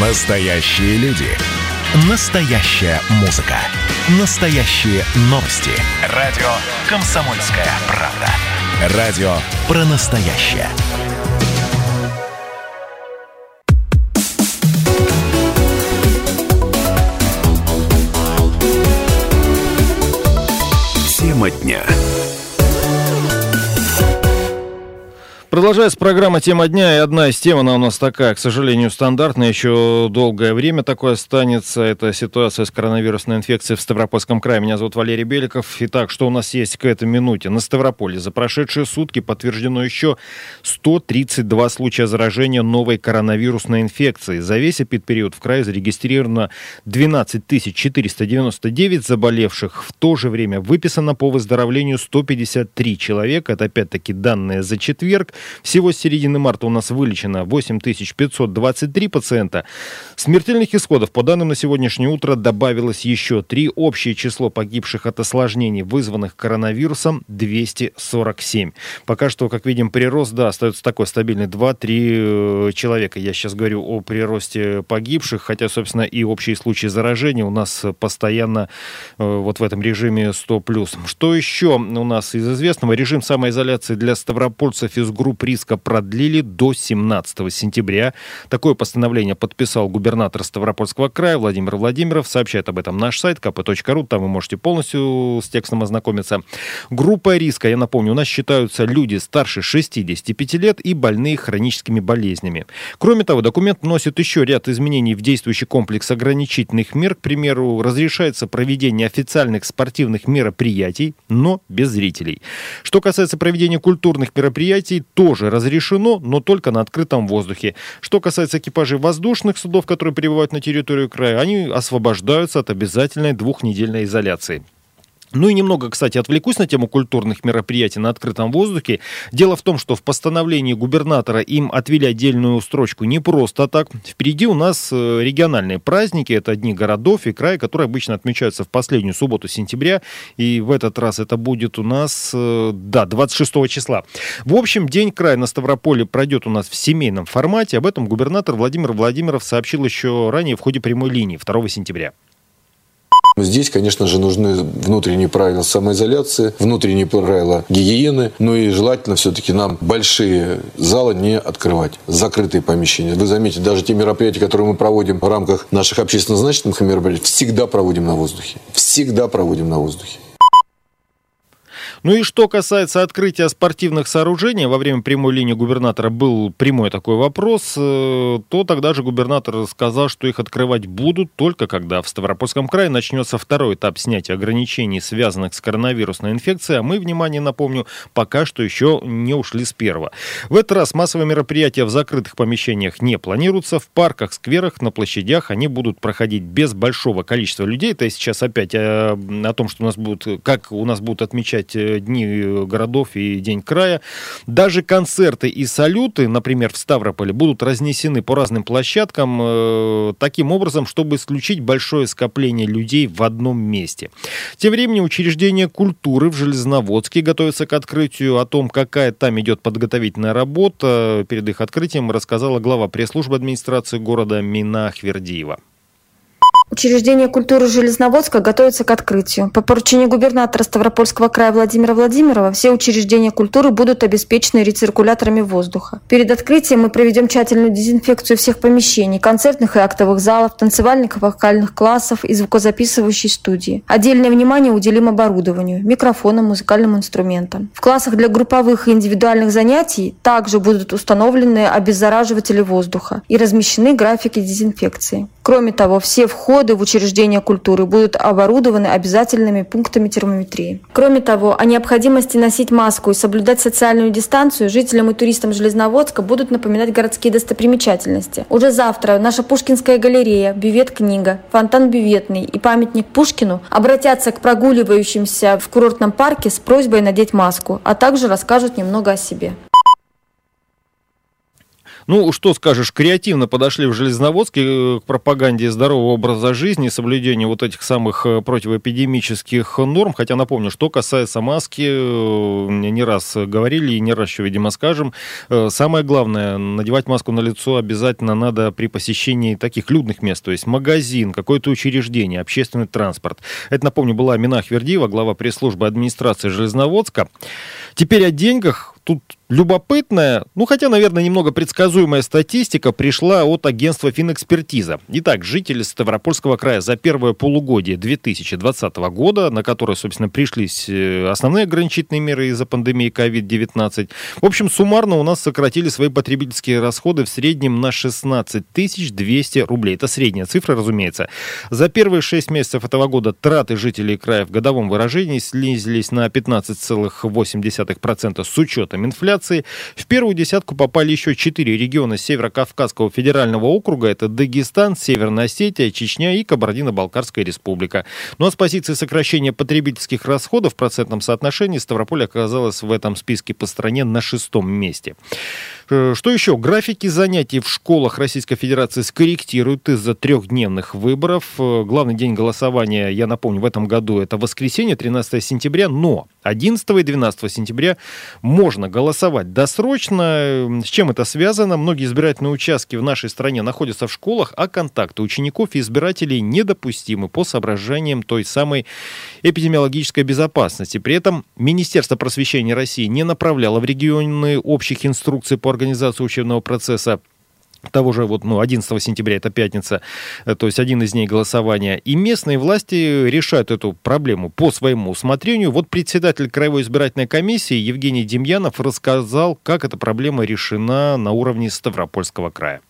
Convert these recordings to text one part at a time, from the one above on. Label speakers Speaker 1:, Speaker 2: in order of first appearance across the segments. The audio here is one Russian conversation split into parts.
Speaker 1: Настоящие люди. Настоящая музыка. Настоящие новости. Радио «Комсомольская правда». Радио про настоящее. Тема дня.
Speaker 2: Продолжается программа «Тема дня», и одна из тем, она у нас такая, к сожалению, стандартная, еще долгое время такое останется. Это ситуация с коронавирусной инфекцией в Ставропольском крае. Меня зовут Валерий Беликов. Итак, что у нас есть к этой минуте? На Ставрополе за прошедшие сутки подтверждено еще 132 случая заражения новой коронавирусной инфекцией. За весь эпидпериод в крае зарегистрировано 12 499 заболевших. В то же время выписано по выздоровлению 153 человека. Это опять-таки данные за четверг. Всего с середины марта у нас вылечено 8523 пациента. Смертельных исходов, по данным на сегодняшнее утро, добавилось еще три. Общее число погибших от осложнений, вызванных коронавирусом, 247. Пока что, как видим, прирост, да, остается такой стабильный 2-3 э, человека. Я сейчас говорю о приросте погибших, хотя, собственно, и общие случаи заражения у нас постоянно э, вот в этом режиме 100+. Что еще у нас из известного? Режим самоизоляции для ставропольцев из группы групп риска продлили до 17 сентября. Такое постановление подписал губернатор Ставропольского края Владимир Владимиров. Сообщает об этом наш сайт kp.ru. Там вы можете полностью с текстом ознакомиться. Группа риска, я напомню, у нас считаются люди старше 65 лет и больные хроническими болезнями. Кроме того, документ вносит еще ряд изменений в действующий комплекс ограничительных мер. К примеру, разрешается проведение официальных спортивных мероприятий, но без зрителей. Что касается проведения культурных мероприятий, тоже разрешено, но только на открытом воздухе. Что касается экипажей воздушных судов, которые прибывают на территорию края, они освобождаются от обязательной двухнедельной изоляции. Ну и немного, кстати, отвлекусь на тему культурных мероприятий на открытом воздухе. Дело в том, что в постановлении губернатора им отвели отдельную строчку не просто так. Впереди у нас э, региональные праздники, это дни городов и края, которые обычно отмечаются в последнюю субботу сентября. И в этот раз это будет у нас, э, да, 26 числа. В общем, День края на Ставрополе пройдет у нас в семейном формате. Об этом губернатор Владимир Владимиров сообщил еще ранее в ходе прямой линии 2 сентября.
Speaker 3: Здесь, конечно же, нужны внутренние правила самоизоляции, внутренние правила гигиены, ну и желательно все-таки нам большие залы не открывать, закрытые помещения. Вы заметите, даже те мероприятия, которые мы проводим в рамках наших общественно значительных мероприятий, всегда проводим на воздухе. Всегда проводим на воздухе.
Speaker 2: Ну и что касается открытия спортивных сооружений, во время прямой линии губернатора был прямой такой вопрос, э, то тогда же губернатор сказал, что их открывать будут только когда в Ставропольском крае начнется второй этап снятия ограничений, связанных с коронавирусной инфекцией, а мы, внимание, напомню, пока что еще не ушли с первого. В этот раз массовые мероприятия в закрытых помещениях не планируются, в парках, скверах, на площадях они будут проходить без большого количества людей. Это сейчас опять о, о том, что у нас будут, как у нас будут отмечать э, дни городов и День края. Даже концерты и салюты, например, в Ставрополе, будут разнесены по разным площадкам э, таким образом, чтобы исключить большое скопление людей в одном месте. Тем временем учреждение культуры в Железноводске готовится к открытию. О том, какая там идет подготовительная работа, перед их открытием рассказала глава пресс-службы администрации города Мина Хвердиева.
Speaker 4: Учреждение культуры Железноводска готовится к открытию. По поручению губернатора Ставропольского края Владимира Владимирова все учреждения культуры будут обеспечены рециркуляторами воздуха. Перед открытием мы проведем тщательную дезинфекцию всех помещений, концертных и актовых залов, танцевальных и вокальных классов и звукозаписывающей студии. Отдельное внимание уделим оборудованию, микрофонам, музыкальным инструментам. В классах для групповых и индивидуальных занятий также будут установлены обеззараживатели воздуха и размещены графики дезинфекции. Кроме того, все входы в учреждения культуры будут оборудованы обязательными пунктами термометрии. Кроме того, о необходимости носить маску и соблюдать социальную дистанцию жителям и туристам Железноводска будут напоминать городские достопримечательности. Уже завтра наша Пушкинская галерея, бювет-книга, фонтан бюветный и памятник Пушкину обратятся к прогуливающимся в курортном парке с просьбой надеть маску, а также расскажут немного о себе.
Speaker 2: Ну, что скажешь, креативно подошли в Железноводске э, к пропаганде здорового образа жизни, соблюдению вот этих самых э, противоэпидемических норм. Хотя напомню, что касается маски, э, не раз говорили и не раз еще, видимо, скажем. Самое главное, надевать маску на лицо обязательно надо при посещении таких людных мест, то есть магазин, какое-то учреждение, общественный транспорт. Это, напомню, была Минах Вердиева, глава пресс-службы администрации Железноводска. Теперь о деньгах. Тут любопытная, ну хотя, наверное, немного предсказуемая статистика пришла от агентства «Финэкспертиза». Итак, жители Ставропольского края за первое полугодие 2020 года, на которое, собственно, пришлись э, основные ограничительные меры из-за пандемии COVID-19, в общем, суммарно у нас сократили свои потребительские расходы в среднем на 16 200 рублей. Это средняя цифра, разумеется. За первые 6 месяцев этого года траты жителей края в годовом выражении снизились на 15,8% с учетом инфляции Федерации. В первую десятку попали еще четыре региона Северо-Кавказского федерального округа. Это Дагестан, Северная Осетия, Чечня и Кабардино-Балкарская республика. Ну а с позиции сокращения потребительских расходов в процентном соотношении Ставрополь оказалась в этом списке по стране на шестом месте. Э, что еще? Графики занятий в школах Российской Федерации скорректируют из-за трехдневных выборов. Э, главный день голосования, я напомню, в этом году это воскресенье, 13 сентября, но 11 и 12 сентября можно голосовать досрочно. С чем это связано? Многие избирательные участки в нашей стране находятся в школах, а контакты учеников и избирателей недопустимы по соображениям той самой эпидемиологической безопасности. При этом Министерство просвещения России не направляло в регионы общих инструкций по организации учебного процесса того же вот, ну, 11 сентября, это пятница, э, то есть один из дней голосования. И местные власти решают эту проблему по своему усмотрению. Вот председатель Краевой избирательной комиссии Евгений Демьянов рассказал, как эта проблема решена на уровне Ставропольского края.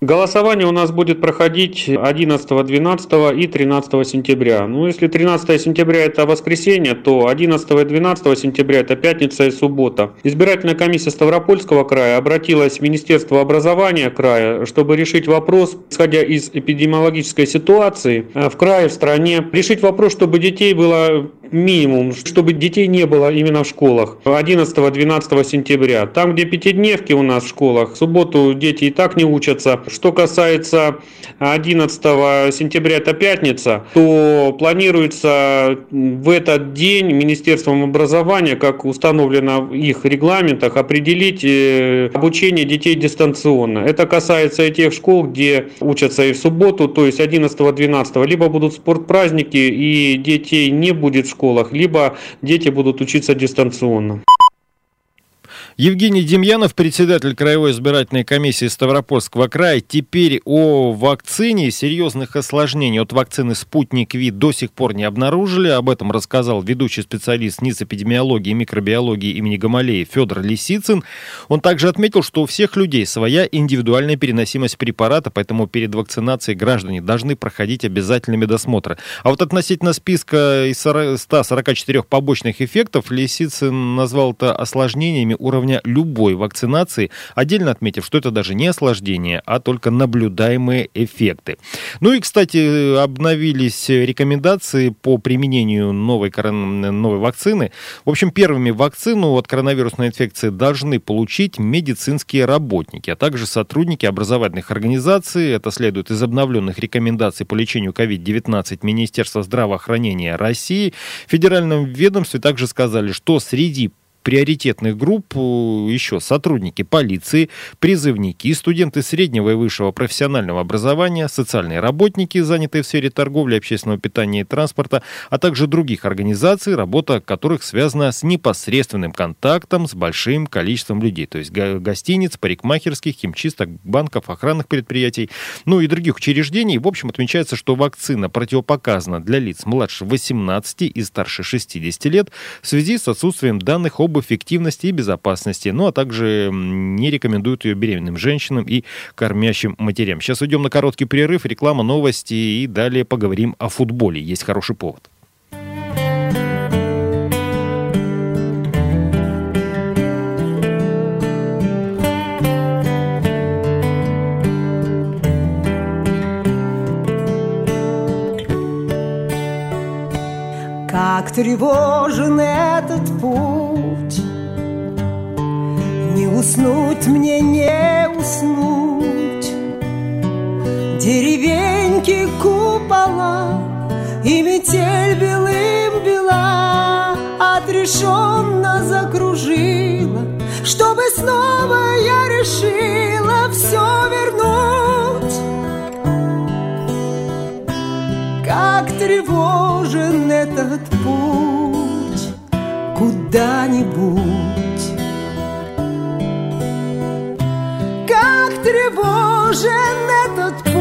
Speaker 5: Голосование у нас будет проходить 11, 12 и 13 сентября. Ну, если 13 сентября это воскресенье, то 11 и 12 сентября это пятница и суббота. Избирательная комиссия Ставропольского края обратилась в Министерство образования края, чтобы решить вопрос, исходя из эпидемиологической ситуации э, в крае, в стране, решить вопрос, чтобы детей было минимум, чтобы детей не было именно в школах 11-12 сентября. Там, где пятидневки у нас в школах, в субботу дети и так не учатся. Что касается 11 сентября, это пятница, то планируется в этот день Министерством образования, как установлено в их регламентах, определить э, обучение детей дистанционно. Это касается и тех школ, где учатся и в субботу, то есть 11-12, либо будут спортпраздники и детей не будет в школах, либо дети будут учиться дистанционно.
Speaker 2: Евгений Демьянов, председатель Краевой избирательной комиссии Ставропольского края. Теперь о вакцине. Серьезных осложнений от вакцины «Спутник Ви» до сих пор не обнаружили. Об этом рассказал ведущий специалист НИЦ эпидемиологии и микробиологии имени Гамалеи Федор Лисицын. Он также отметил, что у всех людей своя индивидуальная переносимость препарата, поэтому перед вакцинацией граждане должны проходить обязательный медосмотр. А вот относительно списка из 144 побочных эффектов Лисицын назвал это осложнениями уровня уровня любой вакцинации, отдельно отметив, что это даже не осложнение, а только наблюдаемые эффекты. Ну и, кстати, обновились рекомендации по применению новой, корон... новой вакцины. В общем, первыми вакцину от коронавирусной инфекции должны получить медицинские работники, а также сотрудники образовательных организаций. Это следует из обновленных рекомендаций по лечению COVID-19 Министерства здравоохранения России. В федеральном ведомстве также сказали, что среди приоритетных групп еще сотрудники полиции, призывники, студенты среднего и высшего профессионального образования, социальные работники, занятые в сфере торговли, общественного питания и транспорта, а также других организаций, работа которых связана с непосредственным контактом с большим количеством людей, то есть гостиниц, парикмахерских, химчисток, банков, охранных предприятий, ну и других учреждений. В общем, отмечается, что вакцина противопоказана для лиц младше 18 и старше 60 лет в связи с отсутствием данных об эффективности и безопасности, ну а также не рекомендуют ее беременным женщинам и кормящим матерям. Сейчас уйдем на короткий перерыв, реклама, новости и далее поговорим о футболе. Есть хороший повод.
Speaker 6: Как тревожен этот путь. Не уснуть мне, не заснуть Деревеньки купола И метель белым бела Отрешенно закружила Чтобы снова я решила тревожен этот путь Куда-нибудь тревожен этот путь.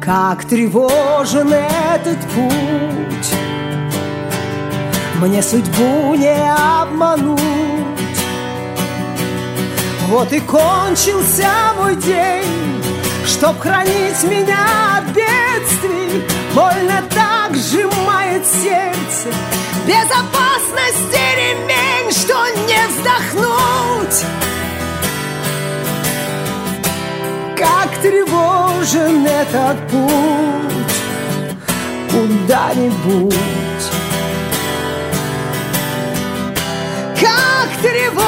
Speaker 6: Как тревожен этот путь, Мне судьбу не обмануть. Вот и кончился мой день, Чтоб хранить меня от бедствий, Больно так сжимает сердце Безопасности ремень, что не вздохнуть. Как тревожен этот путь Куда-нибудь. Как тревожен